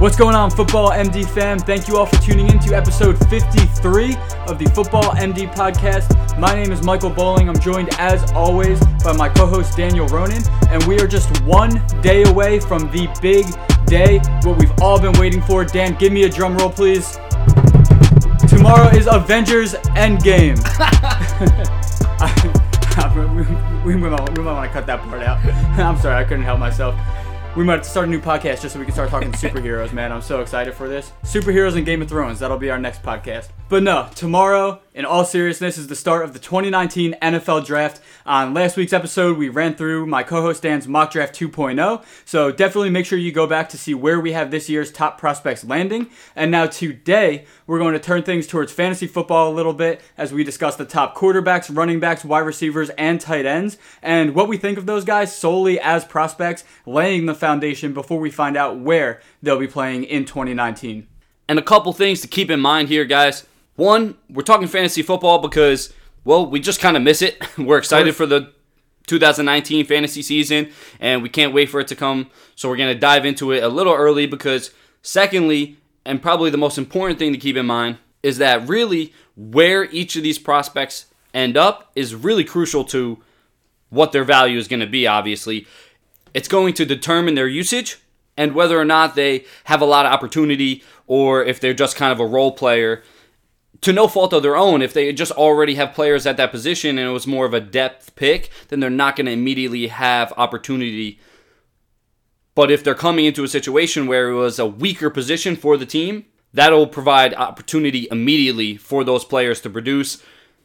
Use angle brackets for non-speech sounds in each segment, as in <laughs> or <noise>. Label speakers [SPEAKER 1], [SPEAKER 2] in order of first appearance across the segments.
[SPEAKER 1] What's going on, Football MD fam? Thank you all for tuning in to episode 53 of the Football MD podcast. My name is Michael Bowling. I'm joined, as always, by my co host Daniel Ronan, and we are just one day away from the big day, what we've all been waiting for. Dan, give me a drum roll, please. Tomorrow is Avengers Endgame. <laughs> <laughs> we, we, might, we might want to cut that part out. <laughs> I'm sorry, I couldn't help myself. We might start a new podcast just so we can start talking <laughs> superheroes, man. I'm so excited for this. Superheroes and Game of Thrones. That'll be our next podcast. But no, tomorrow, in all seriousness, is the start of the 2019 NFL Draft. On last week's episode, we ran through my co host Dan's mock draft 2.0. So definitely make sure you go back to see where we have this year's top prospects landing. And now today, we're going to turn things towards fantasy football a little bit as we discuss the top quarterbacks, running backs, wide receivers, and tight ends, and what we think of those guys solely as prospects, laying the foundation before we find out where they'll be playing in 2019.
[SPEAKER 2] And a couple things to keep in mind here, guys. One, we're talking fantasy football because, well, we just kind of miss it. <laughs> we're excited for the 2019 fantasy season and we can't wait for it to come. So we're going to dive into it a little early because, secondly, and probably the most important thing to keep in mind, is that really where each of these prospects end up is really crucial to what their value is going to be, obviously. It's going to determine their usage and whether or not they have a lot of opportunity or if they're just kind of a role player to no fault of their own, if they just already have players at that position and it was more of a depth pick, then they're not going to immediately have opportunity. But if they're coming into a situation where it was a weaker position for the team, that'll provide opportunity immediately for those players to produce.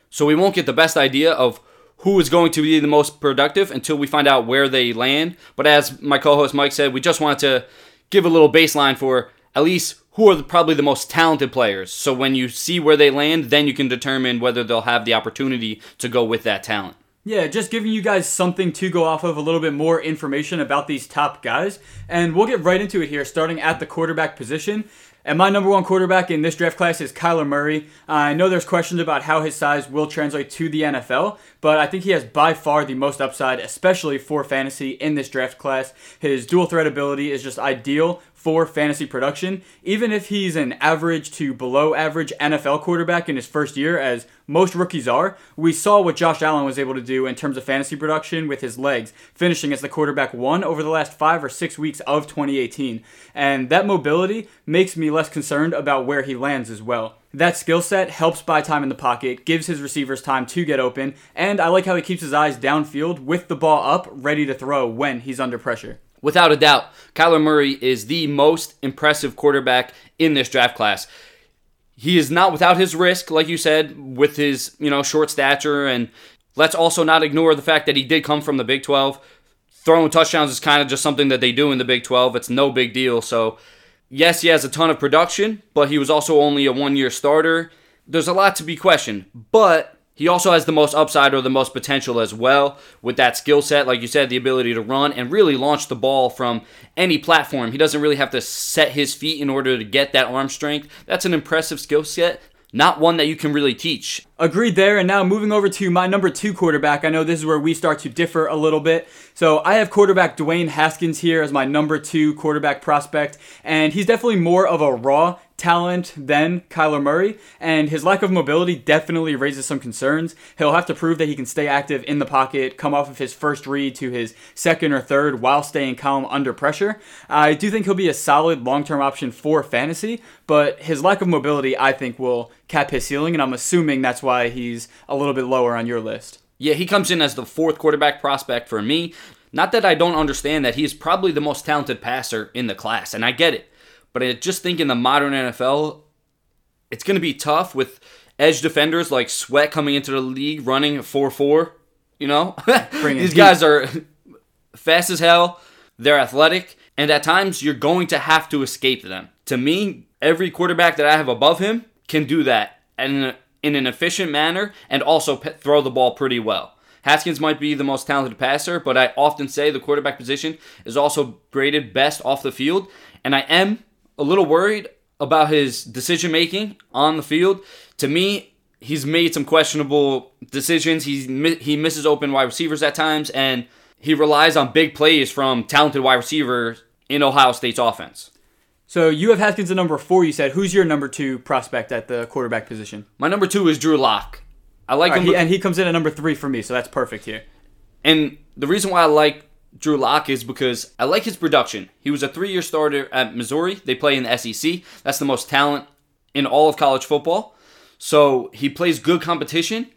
[SPEAKER 2] So we won't get the best idea of who is going to be the most productive until we find out where they land. But as my co host Mike said, we just wanted to give a little baseline for at least who are probably the most talented players. So when you see where they land, then you can determine whether they'll have the opportunity to go with that talent.
[SPEAKER 1] Yeah, just giving you guys something to go off of, a little bit more information about these top guys. And we'll get right into it here, starting at the quarterback position. And my number one quarterback in this draft class is Kyler Murray. I know there's questions about how his size will translate to the NFL, but I think he has by far the most upside, especially for fantasy in this draft class. His dual threat ability is just ideal for fantasy production, even if he's an average to below average NFL quarterback in his first year, as most rookies are. We saw what Josh Allen was able to do in terms of fantasy production with his legs, finishing as the quarterback one over the last five or six weeks of 2018. And that mobility makes me less concerned about where he lands as well. That skill set helps buy time in the pocket, gives his receivers time to get open, and I like how he keeps his eyes downfield with the ball up, ready to throw when he's under pressure.
[SPEAKER 2] Without a doubt, Kyler Murray is the most impressive quarterback in this draft class. He is not without his risk, like you said, with his, you know, short stature and let's also not ignore the fact that he did come from the Big 12. Throwing touchdowns is kind of just something that they do in the Big 12. It's no big deal. So, yes, he has a ton of production, but he was also only a one year starter. There's a lot to be questioned, but he also has the most upside or the most potential as well with that skill set, like you said, the ability to run and really launch the ball from any platform. He doesn't really have to set his feet in order to get that arm strength. That's an impressive skill set, not one that you can really teach.
[SPEAKER 1] Agreed there. And now moving over to my number two quarterback. I know this is where we start to differ a little bit. So I have quarterback Dwayne Haskins here as my number two quarterback prospect. And he's definitely more of a raw talent than Kyler Murray, and his lack of mobility definitely raises some concerns. He'll have to prove that he can stay active in the pocket, come off of his first read to his second or third while staying calm under pressure. I do think he'll be a solid long term option for fantasy, but his lack of mobility, I think, will cap his ceiling, and I'm assuming that's why he's a little bit lower on your list.
[SPEAKER 2] Yeah, he comes in as the fourth quarterback prospect for me. Not that I don't understand that he is probably the most talented passer in the class, and I get it. But I just think in the modern NFL, it's going to be tough with edge defenders like Sweat coming into the league running 4 4. You know? <laughs> These guys are fast as hell, they're athletic, and at times you're going to have to escape them. To me, every quarterback that I have above him can do that in, in an efficient manner and also throw the ball pretty well. Haskins might be the most talented passer, but I often say the quarterback position is also graded best off the field, and I am a little worried about his decision making on the field. To me, he's made some questionable decisions. He's he misses open wide receivers at times, and he relies on big plays from talented wide receivers in Ohio State's offense.
[SPEAKER 1] So you have Haskins at number four. You said who's your number two prospect at the quarterback position?
[SPEAKER 2] My number two is Drew Lock. I like
[SPEAKER 1] right,
[SPEAKER 2] him,
[SPEAKER 1] he- and he comes in at number three for me, so that's perfect here.
[SPEAKER 2] and the reason why I like Drew Lock is because I like his production. He was a three-year starter at Missouri. They play in the SEC. That's the most talent in all of college football. So he plays good competition,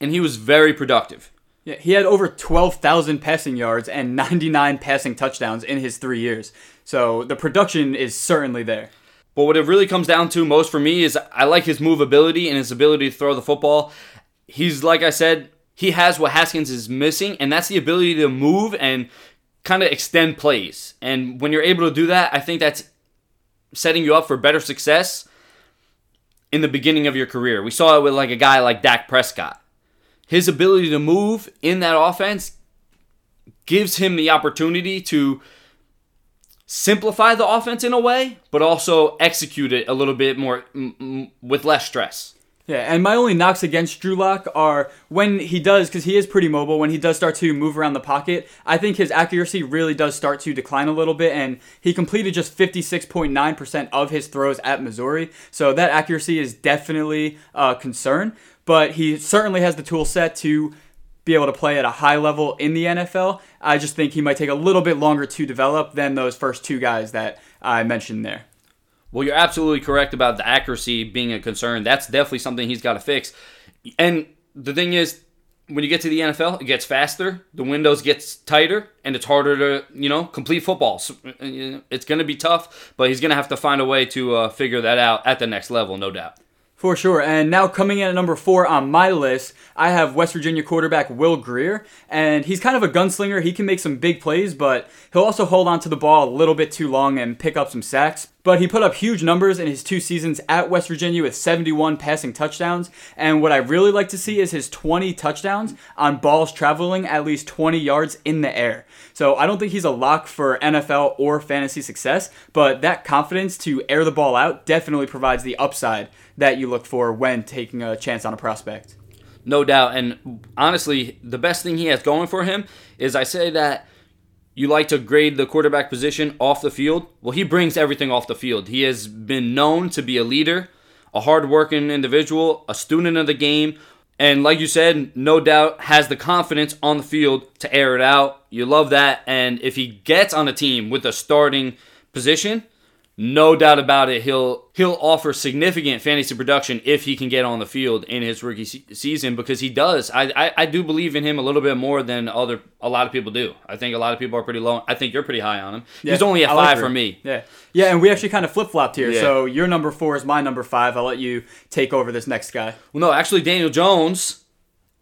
[SPEAKER 2] and he was very productive.
[SPEAKER 1] Yeah, he had over 12,000 passing yards and 99 passing touchdowns in his three years. So the production is certainly there.
[SPEAKER 2] But what it really comes down to most for me is I like his movability and his ability to throw the football. He's like I said, he has what Haskins is missing, and that's the ability to move and kind of extend plays. And when you're able to do that, I think that's setting you up for better success in the beginning of your career. We saw it with like a guy like Dak Prescott. His ability to move in that offense gives him the opportunity to simplify the offense in a way, but also execute it a little bit more mm, mm, with less stress.
[SPEAKER 1] Yeah, and my only knocks against Drew Lock are when he does, because he is pretty mobile, when he does start to move around the pocket, I think his accuracy really does start to decline a little bit, and he completed just 56.9% of his throws at Missouri. So that accuracy is definitely a concern, but he certainly has the tool set to be able to play at a high level in the NFL. I just think he might take a little bit longer to develop than those first two guys that I mentioned there.
[SPEAKER 2] Well, you're absolutely correct about the accuracy being a concern. That's definitely something he's got to fix. And the thing is, when you get to the NFL, it gets faster, the windows gets tighter, and it's harder to, you know, complete football. So, uh, it's going to be tough, but he's going to have to find a way to uh, figure that out at the next level, no doubt.
[SPEAKER 1] For sure. And now coming in at number four on my list, I have West Virginia quarterback Will Grier. And he's kind of a gunslinger. He can make some big plays, but he'll also hold on to the ball a little bit too long and pick up some sacks. But he put up huge numbers in his two seasons at West Virginia with 71 passing touchdowns. And what I really like to see is his 20 touchdowns on balls traveling at least 20 yards in the air. So I don't think he's a lock for NFL or fantasy success, but that confidence to air the ball out definitely provides the upside that you look for when taking a chance on a prospect.
[SPEAKER 2] No doubt. And honestly, the best thing he has going for him is I say that you like to grade the quarterback position off the field. Well, he brings everything off the field. He has been known to be a leader, a hardworking individual, a student of the game, and like you said, no doubt has the confidence on the field to air it out. You love that. And if he gets on a team with a starting position, no doubt about it, he'll he'll offer significant fantasy production if he can get on the field in his rookie se- season because he does. I, I I do believe in him a little bit more than other a lot of people do. I think a lot of people are pretty low. I think you're pretty high on him. He's only at
[SPEAKER 1] like
[SPEAKER 2] five for me.
[SPEAKER 1] Yeah. Yeah, and we actually kind of flip flopped here.
[SPEAKER 2] Yeah.
[SPEAKER 1] So your number four is my number five. I'll let you take over this next guy.
[SPEAKER 2] Well, no, actually, Daniel Jones,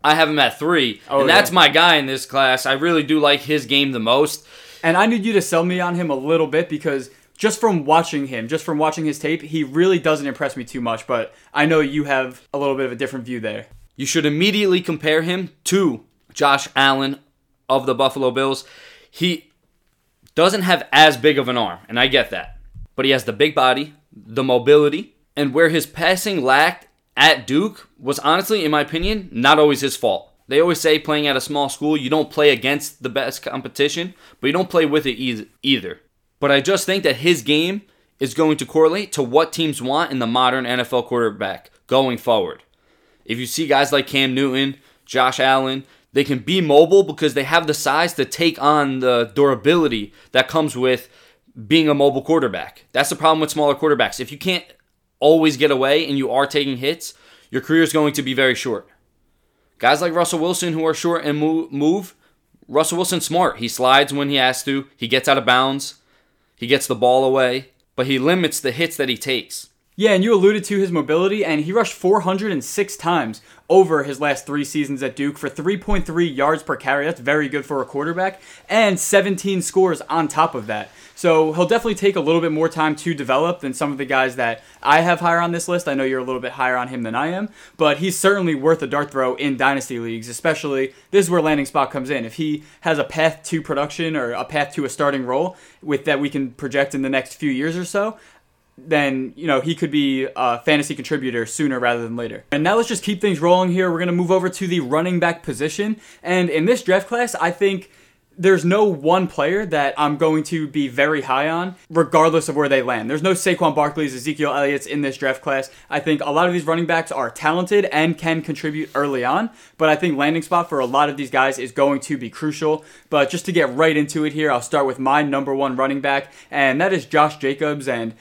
[SPEAKER 2] I have him at three,
[SPEAKER 1] Oh,
[SPEAKER 2] and that's my guy in this class. I really do like his game the most.
[SPEAKER 1] And I need you to sell me on him a little bit because just from watching him, just from watching his tape, he really doesn't impress me too much. But I know you have a little bit of a different view there.
[SPEAKER 2] You should immediately compare him to Josh Allen of the Buffalo Bills. He doesn't have as big of an arm, and I get that. But he has the big body, the mobility, and where his passing lacked at Duke was honestly, in my opinion, not always his fault. They always say playing at a small school, you don't play against the best competition, but you don't play with it either. But I just think that his game is going to correlate to what teams want in the modern NFL quarterback going forward. If you see guys like Cam Newton, Josh Allen, they can be mobile because they have the size to take on the durability that comes with being a mobile quarterback. That's the problem with smaller quarterbacks. If you can't always get away and you are taking hits, your career is going to be very short. Guys like Russell Wilson who are short and move, move Russell Wilson's smart. He slides when he has to. He gets out of bounds. He gets the ball away, but he limits the hits that he takes.
[SPEAKER 1] Yeah, and you alluded to his mobility, and he rushed 406 times over his last three seasons at Duke for 3.3 yards per carry. That's very good for a quarterback, and 17 scores on top of that. So he'll definitely take a little bit more time to develop than some of the guys that I have higher on this list. I know you're a little bit higher on him than I am, but he's certainly worth a dart throw in dynasty leagues, especially this is where landing spot comes in. If he has a path to production or a path to a starting role with that we can project in the next few years or so, then you know he could be a fantasy contributor sooner rather than later. And now let's just keep things rolling here. We're gonna move over to the running back position, and in this draft class, I think there's no one player that I'm going to be very high on, regardless of where they land. There's no Saquon Barkley's, Ezekiel Elliott's in this draft class. I think a lot of these running backs are talented and can contribute early on, but I think landing spot for a lot of these guys is going to be crucial. But just to get right into it here, I'll start with my number one running back, and that is Josh Jacobs. And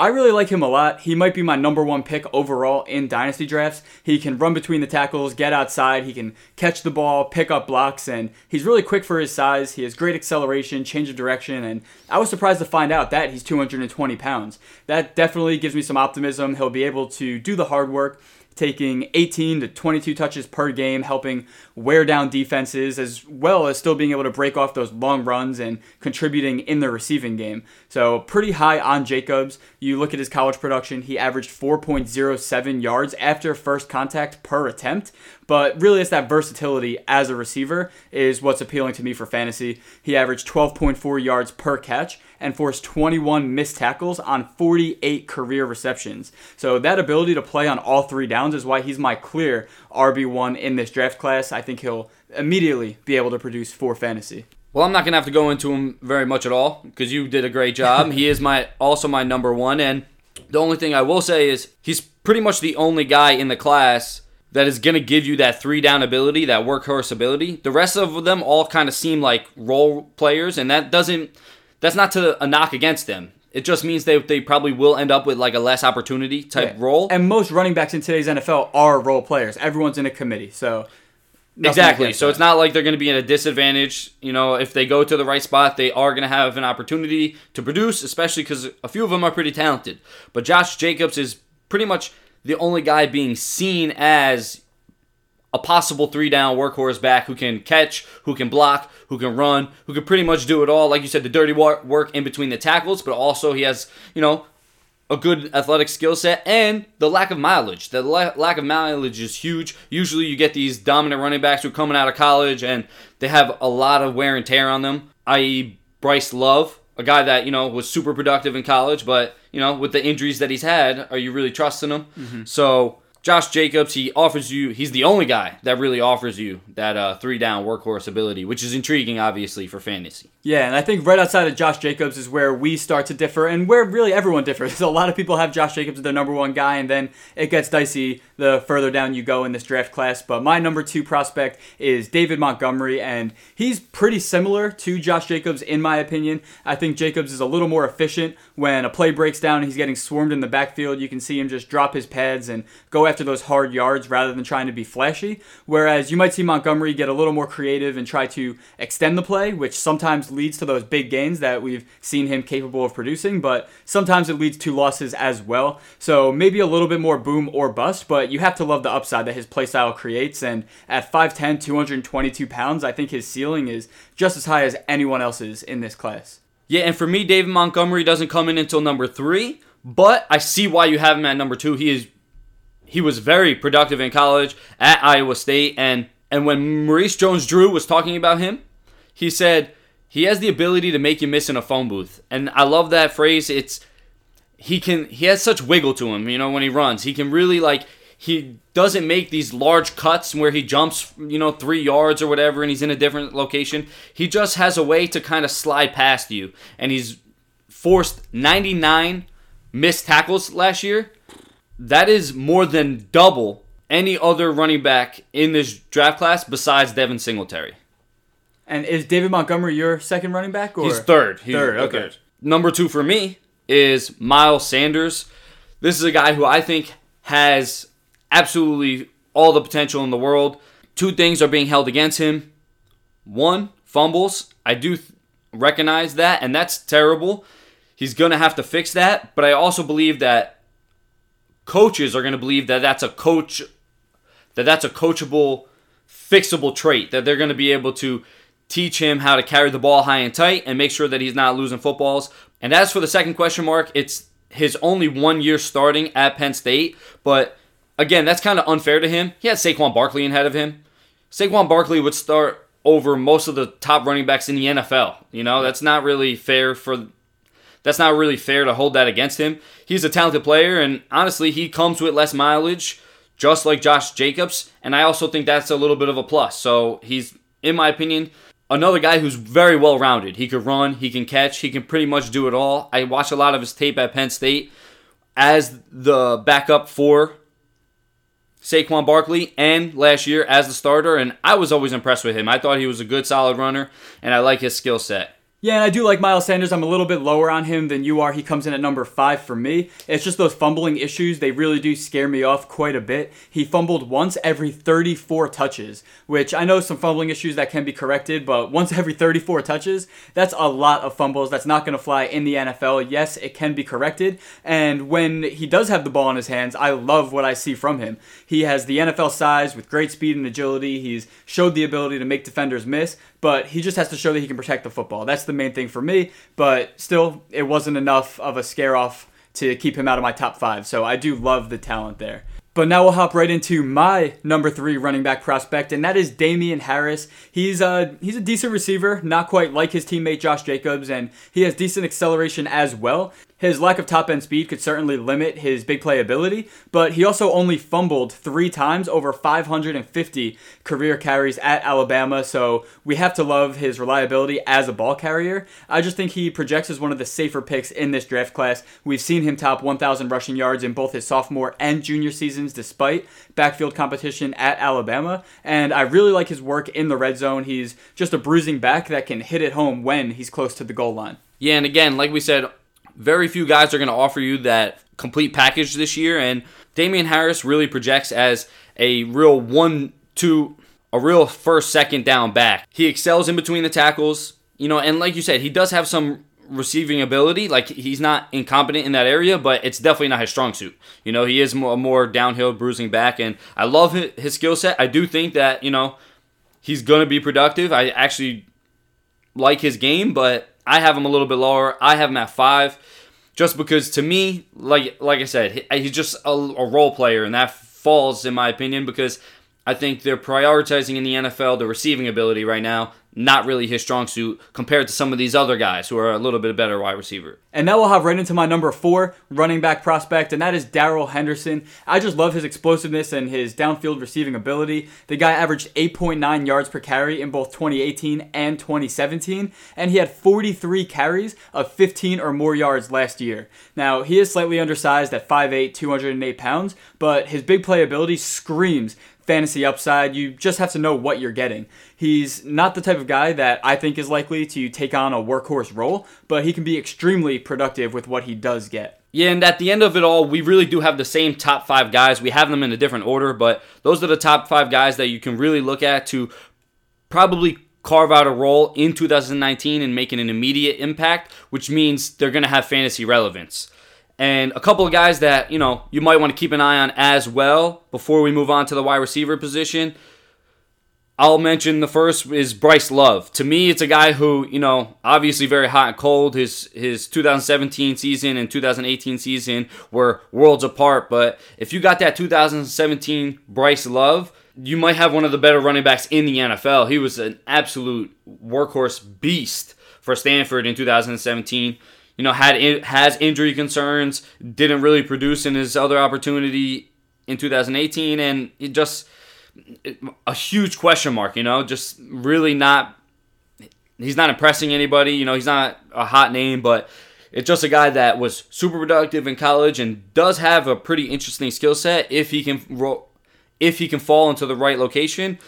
[SPEAKER 1] I really like him a lot. He might be my number one pick overall in dynasty drafts. He can run between the tackles, get outside, he can catch the ball, pick up blocks, and he's really quick for his size. He has great acceleration, change of direction, and I was surprised to find out that he's 220 pounds. That definitely gives me some optimism. He'll be able to do the hard work taking 18 to 22 touches per game, helping wear down defenses, as well as still being able to break off those long runs and contributing in the receiving game. So, pretty high on Jacobs. You look at his college production, he averaged 4.07 yards after first contact per attempt, but really, it's that versatility as a receiver is what's appealing to me for fantasy. He averaged 12.4 yards per catch and forced 21 missed tackles on 48 career receptions. So that ability to play on all three downs is why he's my clear RB1 in this draft class. I think he'll immediately be able to produce for fantasy.
[SPEAKER 2] Well, I'm not gonna have to go into him very much at all because you did a great job. <laughs> he is my also my number one, and the only thing I will say is he's pretty much the only guy in the class that is going to give you that three down ability, that workhorse ability. The rest of them all kind of seem like role players, and that doesn't, that's not to a knock against them. It just means they, they probably will end up with like a less opportunity type yeah. role.
[SPEAKER 1] And most running backs in today's NFL are role players. Everyone's in a committee, so
[SPEAKER 2] exactly. So that. it's not like they're going to be at a disadvantage. You know, if they go to the right spot, they are going to have an opportunity to produce, especially because a few of them are pretty talented. But Josh Jacobs is pretty much the only guy being seen as a possible three down workhorse back who can catch, who can block, who can run, who can pretty much do it all. Like you said, the dirty work in between the tackles, but also he has, you know, a good athletic skill set and the lack of mileage. The la- lack of mileage is huge. Usually you get these dominant running backs who are coming out of college and they have a lot of wear and tear on them, i.e., Bryce Love, a guy that, you know, was super productive in college, but you know, with the injuries that he's had, are you really trusting him? Mm-hmm. So Josh Jacobs, he offers you, he's the only guy that really offers you that uh, three down workhorse ability, which is intriguing, obviously, for fantasy.
[SPEAKER 1] Yeah, and I think right outside of Josh Jacobs is where we start to differ and where really everyone differs. <laughs> a lot of people have Josh Jacobs as their number one guy, and then it gets dicey the further down you go in this draft class. But my number two prospect is David Montgomery, and he's pretty similar to Josh Jacobs, in my opinion. I think Jacobs is a little more efficient when a play breaks down and he's getting swarmed in the backfield. You can see him just drop his pads and go after those hard yards rather than trying to be flashy. Whereas you might see Montgomery get a little more creative and try to extend the play, which sometimes leads to those big gains that we've seen him capable of producing, but sometimes it leads to losses as well. So maybe a little bit more boom or bust, but you have to love the upside that his playstyle creates. And at 5'10, 222 pounds, I think his ceiling is just as high as anyone else's in this class.
[SPEAKER 2] Yeah, and for me, David Montgomery doesn't come in until number three, but I see why you have him at number two. He is he was very productive in college at Iowa State, and and when Maurice Jones-Drew was talking about him, he said he has the ability to make you miss in a phone booth, and I love that phrase. It's he can he has such wiggle to him, you know, when he runs. He can really like he doesn't make these large cuts where he jumps, you know, three yards or whatever, and he's in a different location. He just has a way to kind of slide past you, and he's forced 99 missed tackles last year. That is more than double any other running back in this draft class besides Devin Singletary.
[SPEAKER 1] And is David Montgomery your second running back? Or?
[SPEAKER 2] He's third.
[SPEAKER 1] He's third. Okay. Third.
[SPEAKER 2] Number two for me is Miles Sanders. This is a guy who I think has absolutely all the potential in the world. Two things are being held against him. One, fumbles. I do th- recognize that, and that's terrible. He's going to have to fix that, but I also believe that coaches are going to believe that that's a coach that that's a coachable fixable trait that they're going to be able to teach him how to carry the ball high and tight and make sure that he's not losing footballs. And as for the second question mark, it's his only one year starting at Penn State, but again, that's kind of unfair to him. He had Saquon Barkley ahead of him. Saquon Barkley would start over most of the top running backs in the NFL. You know, that's not really fair for that's not really fair to hold that against him. He's a talented player and honestly, he comes with less mileage just like Josh Jacobs, and I also think that's a little bit of a plus. So, he's in my opinion another guy who's very well rounded. He could run, he can catch, he can pretty much do it all. I watched a lot of his tape at Penn State as the backup for Saquon Barkley and last year as the starter, and I was always impressed with him. I thought he was a good, solid runner, and I like his skill set.
[SPEAKER 1] Yeah, and I do like Miles Sanders. I'm a little bit lower on him than you are. He comes in at number five for me. It's just those fumbling issues, they really do scare me off quite a bit. He fumbled once every 34 touches, which I know some fumbling issues that can be corrected, but once every 34 touches, that's a lot of fumbles. That's not going to fly in the NFL. Yes, it can be corrected. And when he does have the ball in his hands, I love what I see from him. He has the NFL size with great speed and agility. He's showed the ability to make defenders miss, but he just has to show that he can protect the football. That's the main thing for me, but still, it wasn't enough of a scare off to keep him out of my top five. So I do love the talent there. But now we'll hop right into my number three running back prospect, and that is Damien Harris. He's a he's a decent receiver, not quite like his teammate Josh Jacobs, and he has decent acceleration as well. His lack of top end speed could certainly limit his big play ability, but he also only fumbled three times over 550 career carries at Alabama, so we have to love his reliability as a ball carrier. I just think he projects as one of the safer picks in this draft class. We've seen him top 1,000 rushing yards in both his sophomore and junior seasons despite backfield competition at Alabama, and I really like his work in the red zone. He's just a bruising back that can hit it home when he's close to the goal line.
[SPEAKER 2] Yeah, and again, like we said, very few guys are going to offer you that complete package this year, and Damien Harris really projects as a real one, two, a real first, second down back. He excels in between the tackles, you know, and like you said, he does have some receiving ability. Like he's not incompetent in that area, but it's definitely not his strong suit. You know, he is more, more downhill bruising back, and I love his skill set. I do think that you know he's going to be productive. I actually like his game, but I have him a little bit lower. I have him at five, just because to me, like like I said, uh, he's just a, a role player, and that falls in my opinion because I think they're prioritizing in the NFL the receiving ability right now not really his strong suit compared to some of these other guys who are a little bit better wide receiver.
[SPEAKER 1] And now we'll have right into my number four running back prospect, and that is Darrell Henderson. I just love his explosiveness and his downfield receiving ability. The guy averaged 8.9 yards per carry in both 2018 and 2017, and he had 43 carries of 15 or more yards last year. Now, he is slightly undersized at 5'8, 208 pounds, but his big playability screams fantasy upside. You just have to know what you're getting. He's not the type of guy that I think is likely to take on a workhorse role, but he can be extremely productive with what he does get.
[SPEAKER 2] Yeah, and at the end of it all, we really do have the same top five guys. We have them in a different order, but those are the top five guys that you can really look at to probably carve out a role in 2019 and making an immediate impact, which means they're going to have fantasy relevance. And a couple of guys that, you know, you might want to keep an eye on as well before we move on to the wide receiver position. I'll mention the first is Bryce Love. To me, it's a guy who, you know, obviously very hot and cold. His his 2017 season and 2018 season were worlds apart, but if you got that 2017 Bryce Love, you might have one of the better running backs in the NFL. He was an absolute workhorse beast for Stanford in 2017 you know, had has injury concerns, didn't really produce in his other opportunity in 2018, and it just a huge question mark. You know, just really not. He's not impressing anybody. You know, he's not a hot name, but it's just a guy that was super productive in college and does have a pretty interesting skill set if he can if he can fall into the right location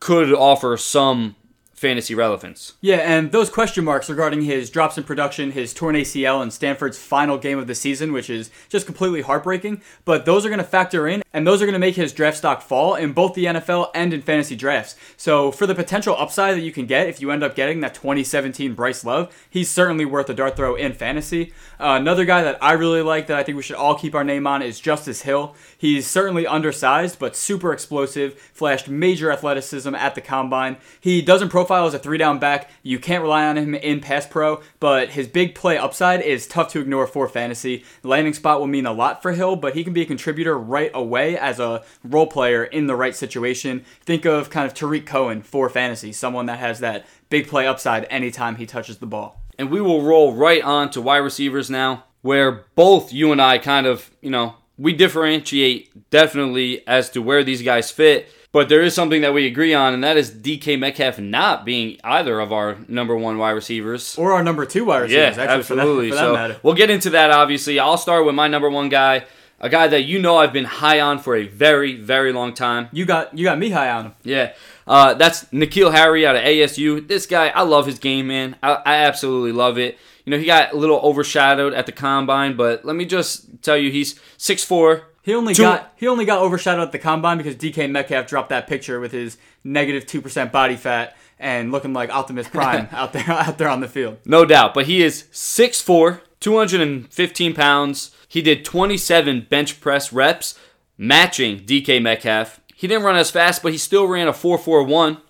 [SPEAKER 2] could offer some fantasy relevance.
[SPEAKER 1] Yeah, and those question marks regarding his drops in production, his torn ACL, and Stanford's final game of the season, which is just completely heartbreaking, but those are going to factor in, and those are going to make his draft stock fall in both the NFL and in fantasy drafts. So, for the potential upside that you can get if you end up getting that 2017 Bryce Love, he's certainly worth a dart throw in fantasy. Uh, another guy that I really like that I think we should all keep our name on is Justice Hill. He's certainly undersized, but super explosive, flashed major athleticism at the combine. He doesn't profile profile as a three down back. You can't rely on him in pass pro, but his big play upside is tough to ignore for fantasy. Landing spot will mean a lot for Hill, but he can be a contributor right away as a role player in the right situation. Think of kind of Tarik Cohen for fantasy, someone that has that big play upside anytime he touches the ball.
[SPEAKER 2] And we will roll right on to wide receivers now, where both you and I kind of, you know, we differentiate definitely as to where these guys fit. But there is something that we agree on, and that is DK Metcalf not being either of our number one wide receivers.
[SPEAKER 1] Or our number two wide
[SPEAKER 2] Yeah,
[SPEAKER 1] receivers, actually,
[SPEAKER 2] absolutely.
[SPEAKER 1] for that, for that
[SPEAKER 2] so
[SPEAKER 1] matter.
[SPEAKER 2] we'll get into that. Obviously, I'll start with my number one guy, a guy that you know I've been high on for a very, very long time.
[SPEAKER 1] You got you got me high on him.
[SPEAKER 2] Yeah, uh, that's N'Keal Harry out of ASU. This guy, I love his game, man. I, I absolutely love it. You know, he got a little overshadowed at the combine, but let me just tell you, he's 6'4".
[SPEAKER 1] He only
[SPEAKER 2] Two-
[SPEAKER 1] got he only got overshadowed at the combine because DK Metcalf dropped that picture with his negative two percent body fat and looking like Optimus <laughs> Prime out there out there on the field.
[SPEAKER 2] No doubt, but he is 6'4", 215 pounds. He did 27 bench press reps, matching DK Metcalf. He didn't run as fast, but he still ran a 4.41,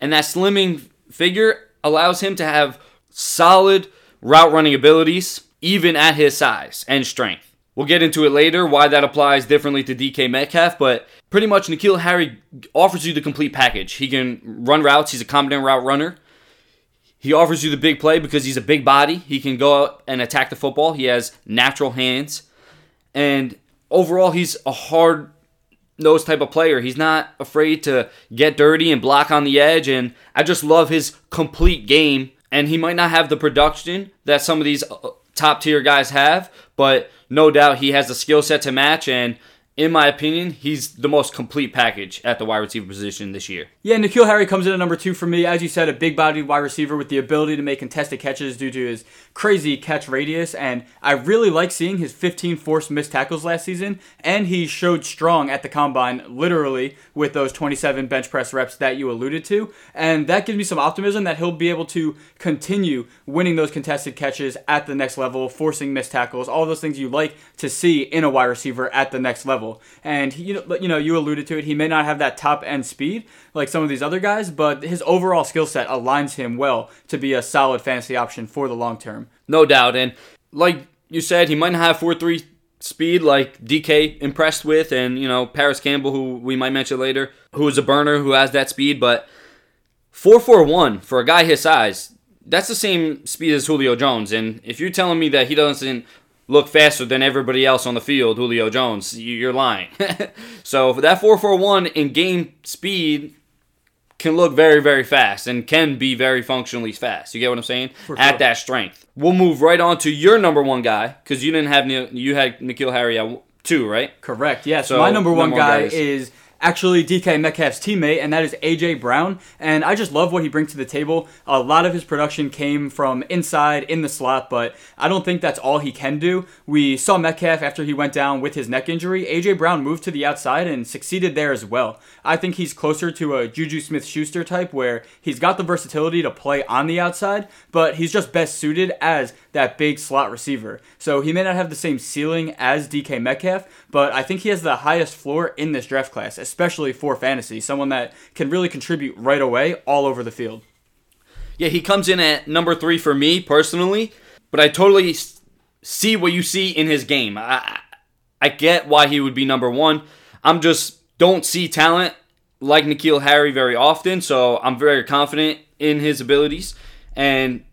[SPEAKER 2] and that slimming figure allows him to have solid route running abilities, even at his size and strength. We'll get into it later why that applies differently to DK Metcalf, but pretty much N'Keal Harry offers you the complete package. He can run routes, he's a competent route runner. He offers you the big play because he's a big body. He can go out and attack the football. He has natural hands. And overall, he's a hard nosed type of player. He's not afraid to get dirty and block on the edge. And I just love his complete game. And he might not have the production that some of these uh, top tier guys have, but no doubt he has the skill set to match. And in my opinion, he's the most complete package at the wide receiver position this year.
[SPEAKER 1] Yeah, N'Keal Harry comes in at number two for me. As you said, a big bodied wide receiver with the ability to make contested catches due to his crazy catch radius. And I really like seeing his 15 forced missed tackles last season. And he showed strong at the combine, literally, with those 27 bench press reps that you alluded to. And that gives me some optimism that he'll be able to continue winning those contested catches at the next level, forcing missed tackles, all those things you like to see in a wide receiver at the next level. And he, you know, you alluded to it. He may not have that top end speed like some of these other guys, but his overall skill set aligns him well to be a solid fantasy option for the long term.
[SPEAKER 2] No doubt. And like you said, he might not have 4 3 speed like DK impressed with, and, you know, Parris Campbell, who we might mention later, who is a burner who has that speed. But 4 4 1 for a guy his size, that's the same speed as Julio Jones. And if you're telling me that he doesn't look faster than everybody else on the field, Julio Jones, you- you're lying. <laughs> so that 4 4 1 in game speed can look very, very fast and can be very functionally fast. You get what I'm saying?
[SPEAKER 1] sure.
[SPEAKER 2] At that strength. We'll move right on to your number one guy because you didn't have you had N'Keal Harry at two, right?
[SPEAKER 1] Correct. Yes.
[SPEAKER 2] So,
[SPEAKER 1] my number one
[SPEAKER 2] number one
[SPEAKER 1] guy
[SPEAKER 2] guy is-
[SPEAKER 1] is actually DK Metcalf's teammate, and that is AJ Brown. And I just love what he brings to the table. A lot of his production came from inside in the slot, but I don't think that's all he can do. We saw Metcalf after he went down with his neck injury. AJ Brown moved to the outside and succeeded there as well. I think he's closer to a Juju Smith Schuster type where he's got the versatility to play on the outside, but he's just best suited as that big slot receiver. So he may not have the same ceiling as DK Metcalf, but I think he has the highest floor in this draft class, especially for fantasy. Someone that can really contribute right away all over the field.
[SPEAKER 2] Yeah, he comes in at number three for me personally, but I totally see what you see in his game. I, I- get why he would be number one. I'm just don't see talent like N'Keal Harry very often, so I'm very confident in his abilities. And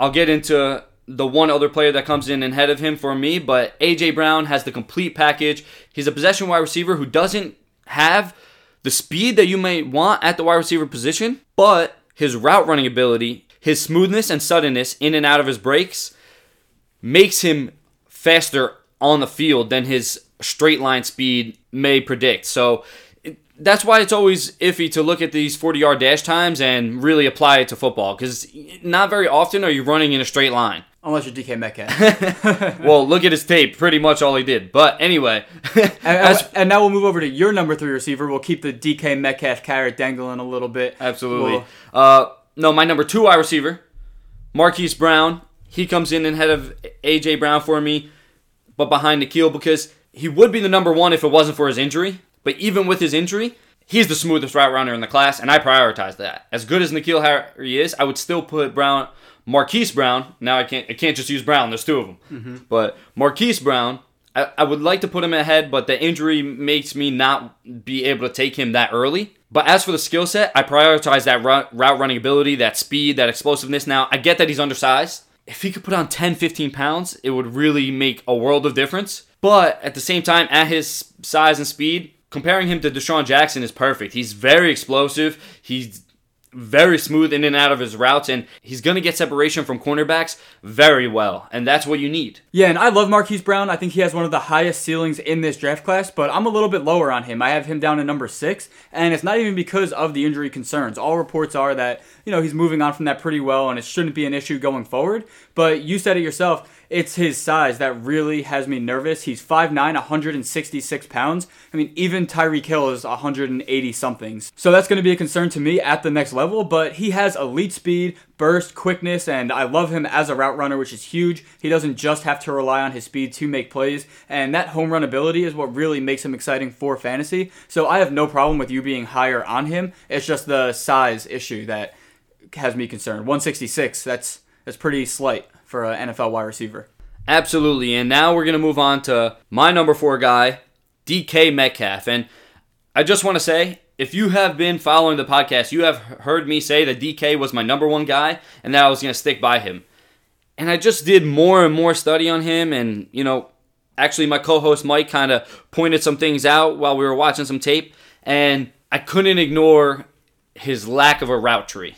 [SPEAKER 2] I'll get into the one other player that comes in ahead of him for me, but AJ Brown has the complete package. He's a possession wide receiver who doesn't have the speed that you may want at the wide receiver position, but his route running ability, his smoothness and suddenness in and out of his breaks makes him faster on the field than his straight line speed may predict. So that's why it's always iffy to look at these 40 yard dash times and really apply it to football because not very often are you running in a straight line.
[SPEAKER 1] Unless you're DK Metcalf. <laughs> <laughs>
[SPEAKER 2] well, look at his tape, pretty much all he did. But anyway, <laughs>
[SPEAKER 1] And,
[SPEAKER 2] as-
[SPEAKER 1] and now we'll move over to your number three receiver. We'll keep the DK Metcalf carrot dangling a little bit.
[SPEAKER 2] Absolutely.
[SPEAKER 1] We'll-
[SPEAKER 2] Uh, no, my number two wide receiver, Marquise Brown. He comes in ahead of AJ Brown for me, but behind N'Keal because he would be the number one if it wasn't for his injury. But even with his injury, he's the smoothest route runner in the class, and I prioritize that. As good as N'Keal Harry is, I would still put Brown, Marquise Brown. Now I can't, I can't just use Brown. There's two of them, mm-hmm. but Marquise Brown. I, I would like to put him ahead, but the injury makes me not be able to take him that early. But as for the skill set, I prioritize that route, route running ability, that speed, that explosiveness. Now, I get that he's undersized. If he could put on 10, 15 pounds, it would really make a world of difference. But at the same time, at his size and speed, comparing him to DeSean Jackson is perfect. He's very explosive. He's very smooth in and out of his routes, and he's going to get separation from cornerbacks very well, and that's what you need.
[SPEAKER 1] Yeah, and I love Marquise Brown. I think he has one of the highest ceilings in this draft class, but I'm a little bit lower on him. I have him down at number six, and it's not even because of the injury concerns. All reports are that, you know, he's moving on from that pretty well, and it shouldn't be an issue going forward. But you said it yourself it's his size that really has me nervous. He's 5'9, 166 pounds. I mean, even Tyreek Hill is 180 somethings. So that's going to be a concern to me at the next level, but he has elite speed, burst, quickness, and I love him as a route runner, which is huge. He doesn't just have to rely on his speed to make plays, and that home run ability is what really makes him exciting for fantasy. So I have no problem with you being higher on him. It's just the size issue that has me concerned. 166, that's that's pretty slight for an NFL wide receiver.
[SPEAKER 2] Absolutely. And now we're going to move on to my number four guy, DK Metcalf. And I just want to say, if you have been following the podcast, you have heard me say that DK was my number one guy and that I was going to stick by him. And I just did more and more study on him. And, you know, actually, my co host Mike kind of pointed some things out while we were watching some tape. And I couldn't ignore his lack of a route tree,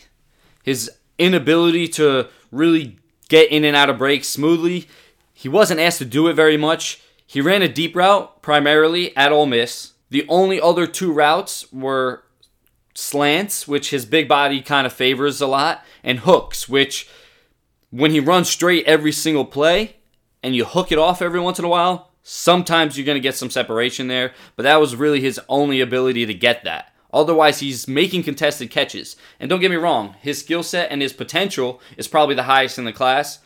[SPEAKER 2] his inability to really get in and out of breaks smoothly. He wasn't asked to do it very much. He ran a deep route primarily at Ole Miss. The only other two routes were slants, which his big body kind of favors a lot, and hooks, which when he runs straight every single play and you hook it off every once in a while, sometimes you're going to get some separation there, but that was really his only ability to get that. Otherwise, he's making contested catches. And don't get me wrong, his skill set and his potential is probably the highest in the class,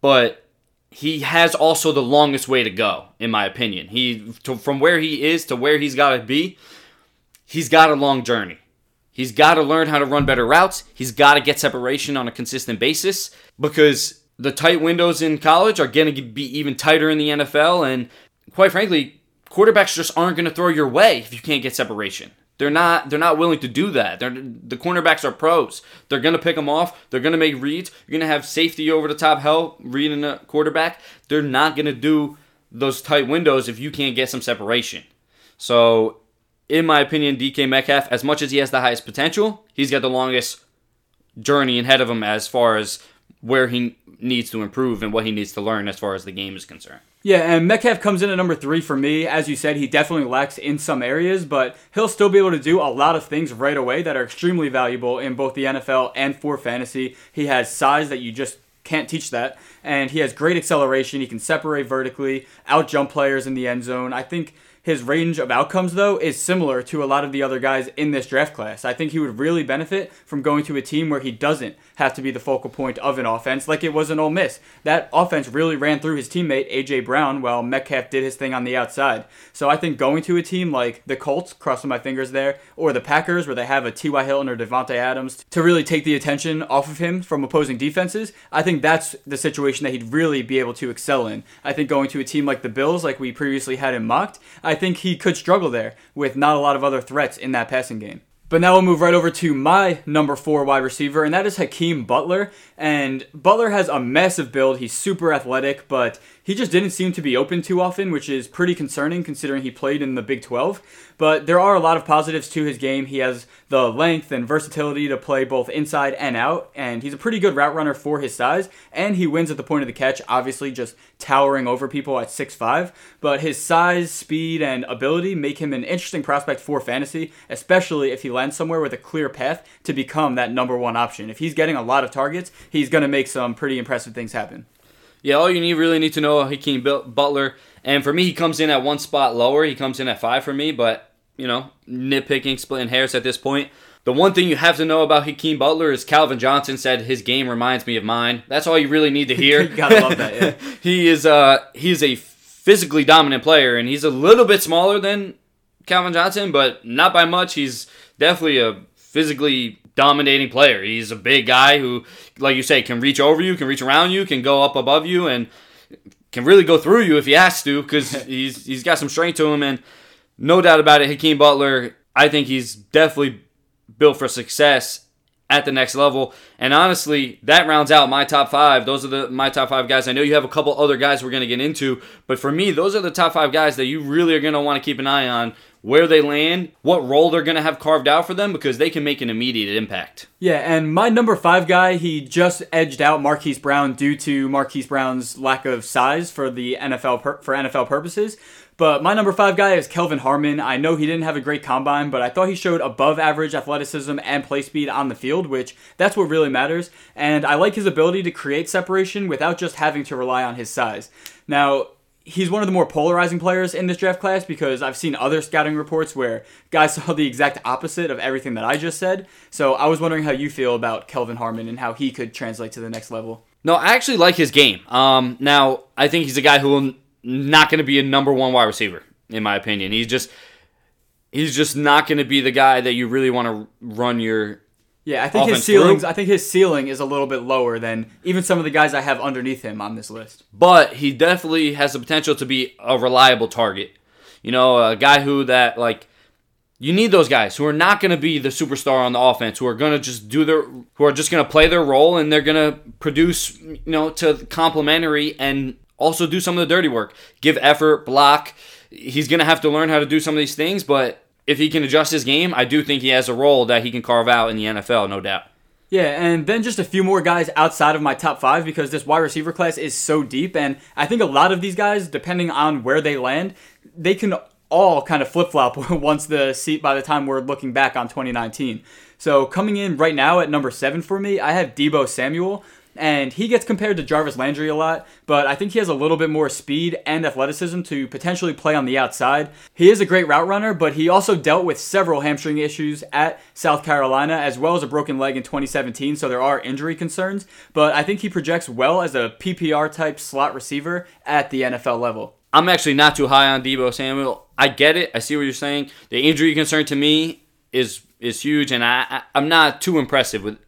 [SPEAKER 2] but he has also the longest way to go, in my opinion. He to, from where he is to where he's got to be, he's got a long journey. He's got to learn how to run better routes. He's got to get separation on a consistent basis because the tight windows in college are going to be even tighter in the NFL. And quite frankly, quarterbacks just aren't going to throw your way if you can't get separation. They're not they're not willing to do that. They're, the cornerbacks are pros. They're going to pick them off. They're going to make reads. You're going to have safety over the top help reading a quarterback. They're not going to do those tight windows if you can't get some separation. So, in my opinion, DK Metcalf, as much as he has the highest potential, he's got the longest journey ahead of him as far as where he needs to improve and what he needs to learn as far as the game is concerned.
[SPEAKER 1] Yeah, and Metcalf comes in at number three for me. As you said, he definitely lacks in some areas, but he'll still be able to do a lot of things right away that are extremely valuable in both the NFL and for fantasy. He has size that you just can't teach that, and he has great acceleration. He can separate vertically, out jump players in the end zone. I think his range of outcomes, though, is similar to a lot of the other guys in this draft class. I think he would really benefit from going to a team where he doesn't have to be the focal point of an offense like it was in Ole Miss. That offense really ran through his teammate, A.J. Brown, while Metcalf did his thing on the outside. So I think going to a team like the Colts, crossing my fingers there, or the Packers, where they have a T.Y. Hilton or Davante Adams, to really take the attention off of him from opposing defenses, I think that's the situation that he'd really be able to excel in. I think going to a team like the Bills, like we previously had him mocked, think he could struggle there with not a lot of other threats in that passing game. But now we'll move right over to my number four wide receiver, and that is Hakeem Butler. And Butler has a massive build. He's super athletic, but he just didn't seem to be open too often, which is pretty concerning considering he played in the Big 12. But there are a lot of positives to his game. He has the length and versatility to play both inside and out, and he's a pretty good route runner for his size, and he wins at the point of the catch, obviously just towering over people at 6'5. But his size, speed, and ability make him an interesting prospect for fantasy, especially if he lands somewhere with a clear path to become that number one option. If he's getting a lot of targets, he's going to make some pretty impressive things happen.
[SPEAKER 2] Yeah, all you need really need to know Hakeem Butler, and for me, he comes in at one spot lower. He comes in at five for me, but you know, nitpicking, splitting hairs at this point. The one thing you have to know about Hakeem Butler is Calvin Johnson said his game reminds me of mine. That's all you really need to hear. <laughs>
[SPEAKER 1] gotta love that. Yeah. <laughs>
[SPEAKER 2] he is uh he's a physically dominant player, and he's a little bit smaller than Calvin Johnson, but not by much. He's definitely a physically dominating player. He's a big guy who, like you say, can reach over you, can reach around you, can go up above you, and can really go through you if he has to because <laughs> he's he's got some strength to him. And no doubt about it, Hakeem Butler, I think he's definitely built for success at the next level. And honestly, that rounds out my top five. Those are the my top five guys. I know you have a couple other guys we're going to get into, but for me, those are the top five guys that you really are going to want to keep an eye on where they land, what role they're going to have carved out for them because they can make an immediate impact.
[SPEAKER 1] Yeah, and my number five guy, he just edged out Marquise Brown due to Marquise Brown's lack of size for the NFL for NFL purposes. But my number five guy is Kelvin Harmon. I know he didn't have a great combine, but I thought he showed above average athleticism and play speed on the field, which that's what really matters. And I like his ability to create separation without just having to rely on his size. Now, he's one of the more polarizing players in this draft class because I've seen other scouting reports where guys <laughs> saw the exact opposite of everything that I just said. So I was wondering how you feel about Kelvin Harmon and how he could translate to the next level.
[SPEAKER 2] No, I actually like his game. Um, now I think he's a guy who will not going to be a number one wide receiver, in my opinion. He's just he's just not going to be the guy that you really want to run your
[SPEAKER 1] yeah. I think his ceilings. I think his ceiling is a little bit lower than even some of the guys I have underneath him on this list.
[SPEAKER 2] But he definitely has the potential to be a reliable target. You know, a guy who that like you need those guys who are not going to be the superstar on the offense, who are going to just do their, who are just going to play their role and they're going to produce, you know, to complementary and also do some of the dirty work. Give effort, block. He's going to have to learn how to do some of these things, but if he can adjust his game, I do think he has a role that he can carve out in the NFL, no doubt.
[SPEAKER 1] Yeah, and then just a few more guys outside of my top five because this wide receiver class is so deep, and I think a lot of these guys, depending on where they land, they can all kind of flip flop <laughs> once the seat by the time we're looking back on 2019. So coming in right now at number seven for me, I have Deebo Samuel, and he gets compared to Jarvis Landry a lot, but I think he has a little bit more speed and athleticism to potentially play on the outside. He is a great route runner, but he also dealt with several hamstring issues at South Carolina, as well as a broken leg in 2017, so there are injury concerns, but I think he projects well as a PPR type slot receiver at the NFL level.
[SPEAKER 2] I'm actually not too high on Deebo Samuel. I get it. I see what you're saying. The injury concern to me is is huge, and I, I I'm not too impressive with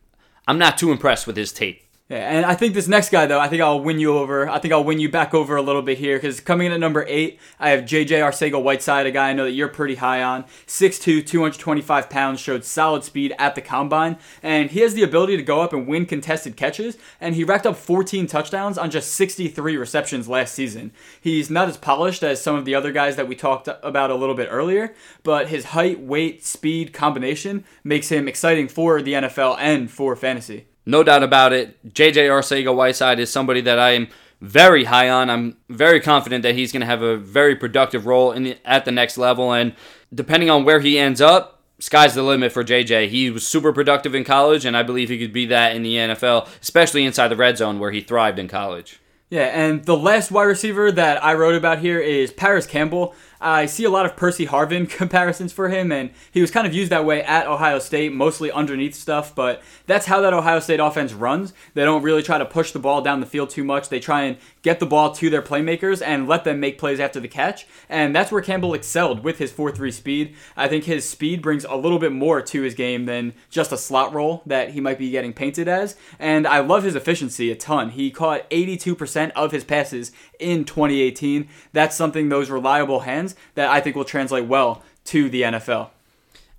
[SPEAKER 2] I'm not too impressed with his tape.
[SPEAKER 1] Yeah, and I think this next guy though, I think I'll win you over. I think I'll win you back over a little bit here because coming in at number eight, I have JJ Arcega Whiteside, a guy I know that you're pretty high on. 6'2", 225 pounds, showed solid speed at the combine, and he has the ability to go up and win contested catches. And he racked up 14 touchdowns on just 63 receptions last season. He's not as polished as some of the other guys that we talked about a little bit earlier, but his height, weight, speed combination makes him exciting for the NFL and for fantasy.
[SPEAKER 2] No doubt about it. JJ Arcega Whiteside is somebody that I am very high on. I'm very confident that he's going to have a very productive role in the, at the next level. And depending on where he ends up, sky's the limit for JJ. He was super productive in college, and I believe he could be that in the NFL, especially inside the red zone where he thrived in college.
[SPEAKER 1] Yeah, and the last wide receiver that I wrote about here is Parris Campbell. I see a lot of Percy Harvin <laughs> comparisons for him, and he was kind of used that way at Ohio State, mostly underneath stuff, but that's how that Ohio State offense runs. They don't really try to push the ball down the field too much. They try and get the ball to their playmakers and let them make plays after the catch, and that's where Campbell excelled with his 4 3 speed. I think his speed brings a little bit more to his game than just a slot role that he might be getting painted as, and I love his efficiency a ton. He caught 82% of his passes in 2018. That's something those reliable hands that I think will translate well to the NFL.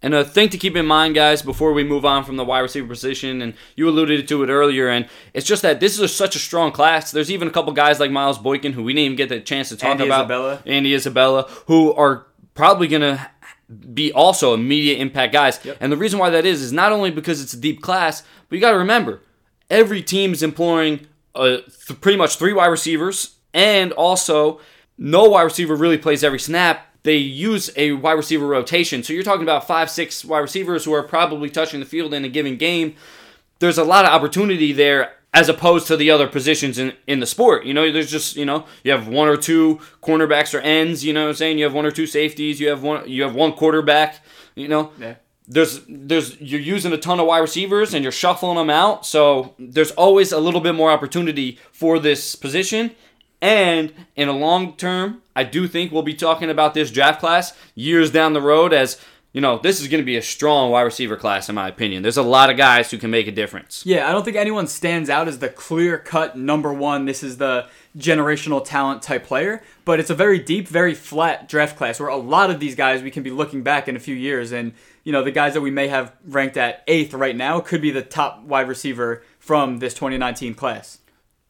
[SPEAKER 2] And a thing to keep in mind, guys, before we move on from the wide receiver position, and you alluded to it earlier, and it's just that this is a, such a strong class. There's even a couple guys like Miles Boykin, who we didn't even get the chance to talk
[SPEAKER 1] Andy
[SPEAKER 2] about,
[SPEAKER 1] Isabella.
[SPEAKER 2] Andy Isabella, who are probably going to be also immediate impact guys.
[SPEAKER 1] Yep.
[SPEAKER 2] And the reason why that is is not only because it's a deep class, but you got to remember every team is employing uh, th- pretty much three wide receivers, and also no wide receiver really plays every snap. They use a wide receiver rotation. So you're talking about five, six wide receivers who are probably touching the field in a given game. There's a lot of opportunity there as opposed to the other positions in, in the sport. You know, there's just, you know, you have one or two cornerbacks or ends, you know what I'm saying? You have one or two safeties, you have one you have one quarterback, you know.
[SPEAKER 1] Yeah.
[SPEAKER 2] There's there's you're using a ton of wide receivers and you're shuffling them out. So there's always a little bit more opportunity for this position. And in a long term, I do think we'll be talking about this draft class years down the road as you know, this is going to be a strong wide receiver class, in my opinion. There's a lot of guys who can make a difference.
[SPEAKER 1] Yeah, I don't think anyone stands out as the clear cut number one. This is the generational talent type player, but it's a very deep, very flat draft class where a lot of these guys we can be looking back in a few years and you know the guys that we may have ranked at eighth right now could be the top wide receiver from this 2019 class.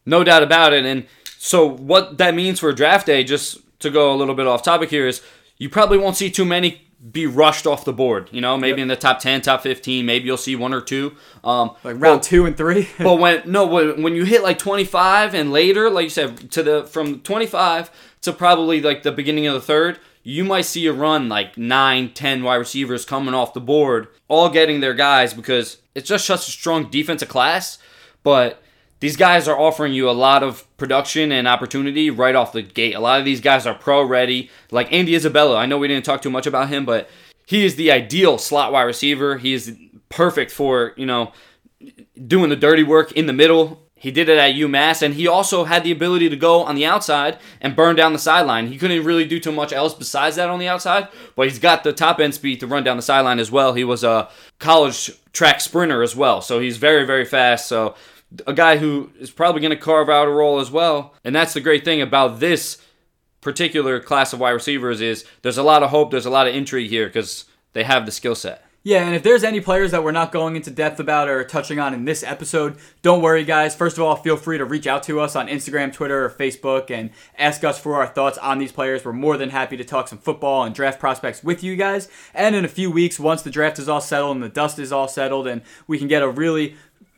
[SPEAKER 2] No doubt about it. And so, what that means for draft day, just to go a little bit off topic here, is you probably won't see too many be rushed off the board. You know, maybe yep. in the top ten, top fifteen, maybe you'll see one or two. Um,
[SPEAKER 1] like round but, two and three. <laughs>
[SPEAKER 2] but when no, when, when you hit like twenty five and later, like you said, to the from twenty five to probably like the beginning of the third, you might see a run like nine, ten wide receivers coming off the board, all getting their guys because it's just such a strong defensive class. But these guys are offering you a lot of production and opportunity right off the gate. A lot of these guys are pro ready. Like Andy Isabella, I know we didn't talk too much about him, but he is the ideal slot wide receiver. He is perfect for, you know, doing the dirty work in the middle. He did it at UMass, and he also had the ability to go on the outside and burn down the sideline. He couldn't really do too much else besides that on the outside, but he's got the top end speed to run down the sideline as well. He was a college track sprinter as well, so he's very, very fast. So a guy who is probably going to carve out a role as well. And that's the great thing about this particular class of wide receivers is there's a lot of hope, there's a lot of intrigue here because they have the skill set.
[SPEAKER 1] Yeah, and if there's any players that we're not going into depth about or touching on in this episode, don't worry, guys. First of all, feel free to reach out to us on Instagram, Twitter, or Facebook and ask us for our thoughts on these players. We're more than happy to talk some football and draft prospects with you guys. And in a few weeks, once the draft is all settled and the dust is all settled, and we can get a really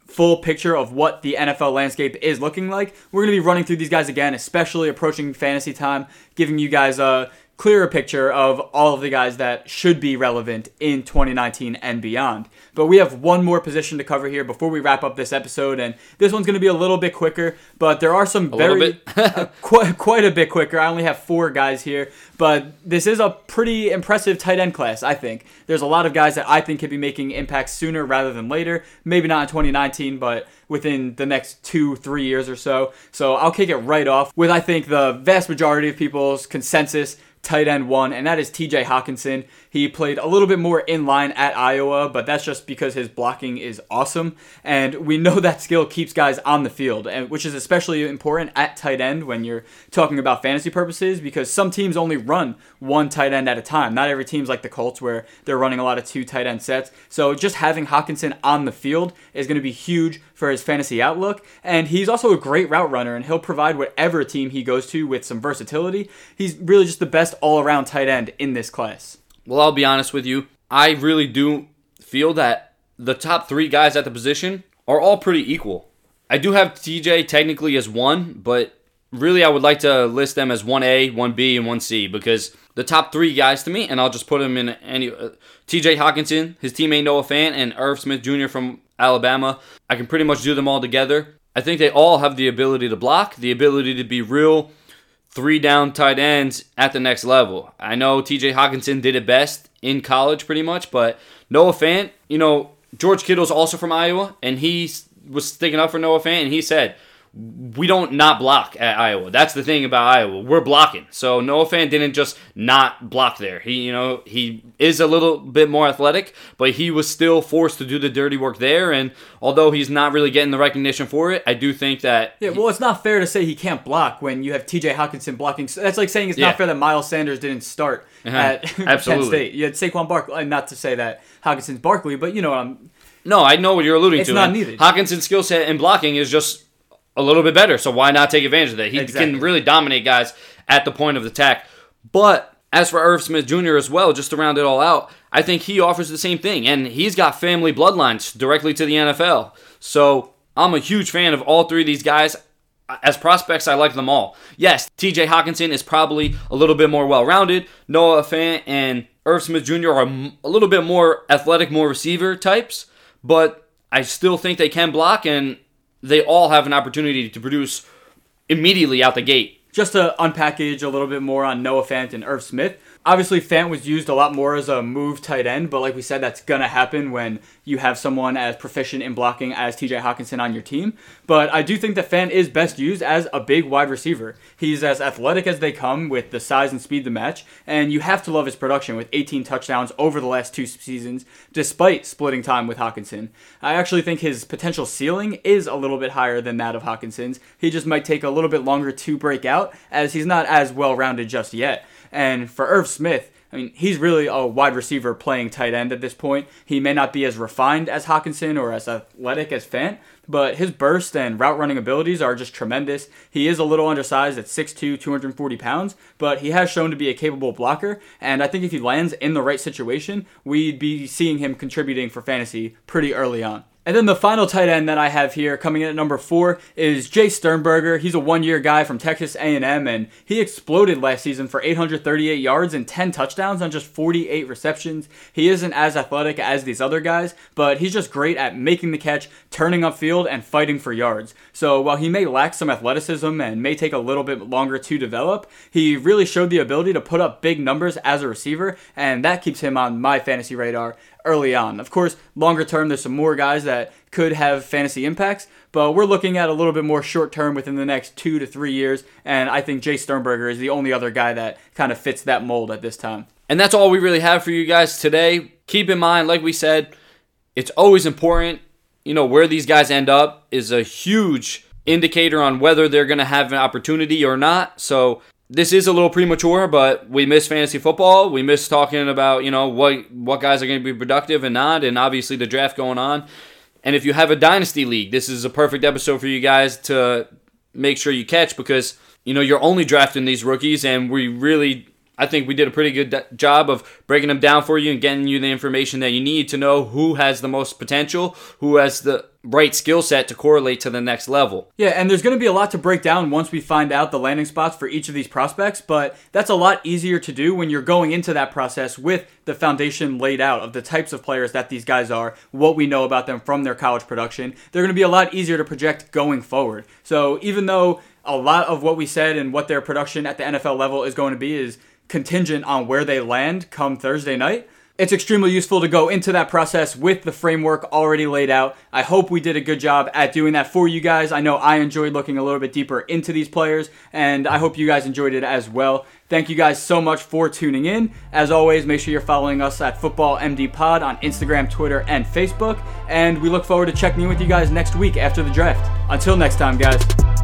[SPEAKER 1] full picture of what the NFL landscape is looking like. We're going to be running through these guys again, especially approaching fantasy time, giving you guys a clearer picture of all of the guys that should be relevant in 2019 and beyond. But we have one more position to cover here before we wrap up this episode, and this one's going to be a little bit quicker, but there are some
[SPEAKER 2] a
[SPEAKER 1] very <laughs> uh, quite, quite a bit quicker. I only have four guys here, but this is a pretty impressive tight end class, I think. There's a lot of guys that I think could be making impacts sooner rather than later. Maybe not in 2019, but within the next two, three years or so. So I'll kick it right off with, I think, the vast majority of people's consensus tight end one, and that is TJ Hockenson. He played a little bit more in line at Iowa, but that's just because his blocking is awesome. And we know <laughs> that skill keeps guys on the field, which is especially important at tight end when you're talking about fantasy purposes, because some teams only run one tight end at a time. Not every team's like the Colts where they're running a lot of two tight end sets. So just having Hockenson on the field is going to be huge for his fantasy outlook. And he's also a great route runner, and he'll provide whatever team he goes to with some versatility. He's really just the best all around tight end in this class.
[SPEAKER 2] Well, I'll be honest with you. I really do feel that the top three guys at the position are all pretty equal. I do have TJ technically as one, but really I would like to list them as 1A, 1B, and 1C because the top three guys to me, and I'll just put them in any. Uh, TJ Hockenson, his teammate Noah Fant, and Irv Smith Jr. from Alabama. I can pretty much do them all together. I think they all have the ability to block, the ability to be real three down tight ends at the next level. I know TJ Hockenson did it best in college pretty much, but Noah Fant, you know, George Kittle's also from Iowa, and he was sticking up for Noah Fant, and he said, we don't not block at Iowa. That's the thing about Iowa. We're blocking. So Noah Fant didn't just not block there. He, you know, he is a little bit more athletic, but he was still forced to do the dirty work there. And although he's not really getting the recognition for it, I do think that.
[SPEAKER 1] Yeah, well, it's not fair to say he can't block when you have T.J. Hockenson blocking. That's like saying it's yeah. not fair that Miles Sanders didn't start uh-huh. at <laughs> <laughs> Absolutely. Penn State. You had Saquon Barkley. Not to say that Hockenson's Barkley, but you know what I'm.
[SPEAKER 2] No, I know what you're alluding
[SPEAKER 1] it's
[SPEAKER 2] to.
[SPEAKER 1] It's not needed.
[SPEAKER 2] Hockenson's skill set in blocking is just a little bit better. So why not take advantage of that? He exactly. can really dominate guys at the point of attack. But as for Irv Smith Jr. as well, just to round it all out, I think he offers the same thing. And he's got family bloodlines directly to the NFL. So I'm a huge fan of all three of these guys. As prospects, I like them all. Yes, TJ Hockenson is probably a little bit more well rounded. Noah Fant and Irv Smith Jr. are a little bit more athletic, more receiver types. But I still think they can block, and they all have an opportunity to produce immediately out the gate.
[SPEAKER 1] Just to unpackage a little bit more on Noah Fant and Irv Smith, obviously Fant was used a lot more as a move tight end, but like we said, that's gonna happen when you have someone as proficient in blocking as TJ Hockenson on your team. But I do think that Fant is best used as a big wide receiver. He's as athletic as they come with the size and speed to match, and you have to love his production with 18 touchdowns over the last two seasons, despite splitting time with Hockenson. I actually think his potential ceiling is a little bit higher than that of Hockenson's. He just might take a little bit longer to break out, as he's not as well rounded just yet. And for Irv Smith, I mean, he's really a wide receiver playing tight end at this point. He may not be as refined as Hockenson or as athletic as Fant, but his burst and route running abilities are just tremendous. He is a little undersized at 6'2, 240 pounds, but he has shown to be a capable blocker, and I think if he lands in the right situation, we'd be seeing him contributing for fantasy pretty early on. And then the final tight end that I have here coming in at number four is Jace Sternberger. He's a one-year guy from Texas A&M, and he exploded last season for 838 yards and 10 touchdowns on just 48 receptions. He isn't as athletic as these other guys, but he's just great at making the catch, turning upfield, and fighting for yards. So while he may lack some athleticism and may take a little bit longer to develop, he really showed the ability to put up big numbers as a receiver, and that keeps him on my fantasy radar early on. Of course, longer term, there's some more guys that could have fantasy impacts, but we're looking at a little bit more short term within the next two to three years, and I think Jace Sternberger is the only other guy that kind of fits that mold at this time.
[SPEAKER 2] And that's all we really have for you guys today. Keep in mind, like we said, it's always important, you know, where these guys end up is a huge indicator on whether they're going to have an opportunity or not. So this is a little premature, but we miss fantasy football. We miss talking about you know what what guys are going to be productive and not, and obviously the draft going on. And if you have a dynasty league, this is a perfect episode for you guys to make sure you catch because you know you're only drafting these rookies, and we really I think we did a pretty good job of breaking them down for you and getting you the information that you need to know who has the most potential, who has the right skill set to correlate to the next level.
[SPEAKER 1] Yeah, and there's going to be a lot to break down once we find out the landing spots for each of these prospects, but that's a lot easier to do when you're going into that process with the foundation laid out of the types of players that these guys are, what we know about them from their college production. They're going to be a lot easier to project going forward. So even though a lot of what we said and what their production at the NFL level is going to be is contingent on where they land come Thursday night. It's extremely useful to go into that process with the framework already laid out. I hope we did a good job at doing that for you guys. I know I enjoyed looking a little bit deeper into these players, and I hope you guys enjoyed it as well. Thank you guys so much for tuning in. As always, make sure you're following us at Football MD Pod on Instagram, Twitter, and Facebook. And we look forward to checking in with you guys next week after the draft. Until next time, guys.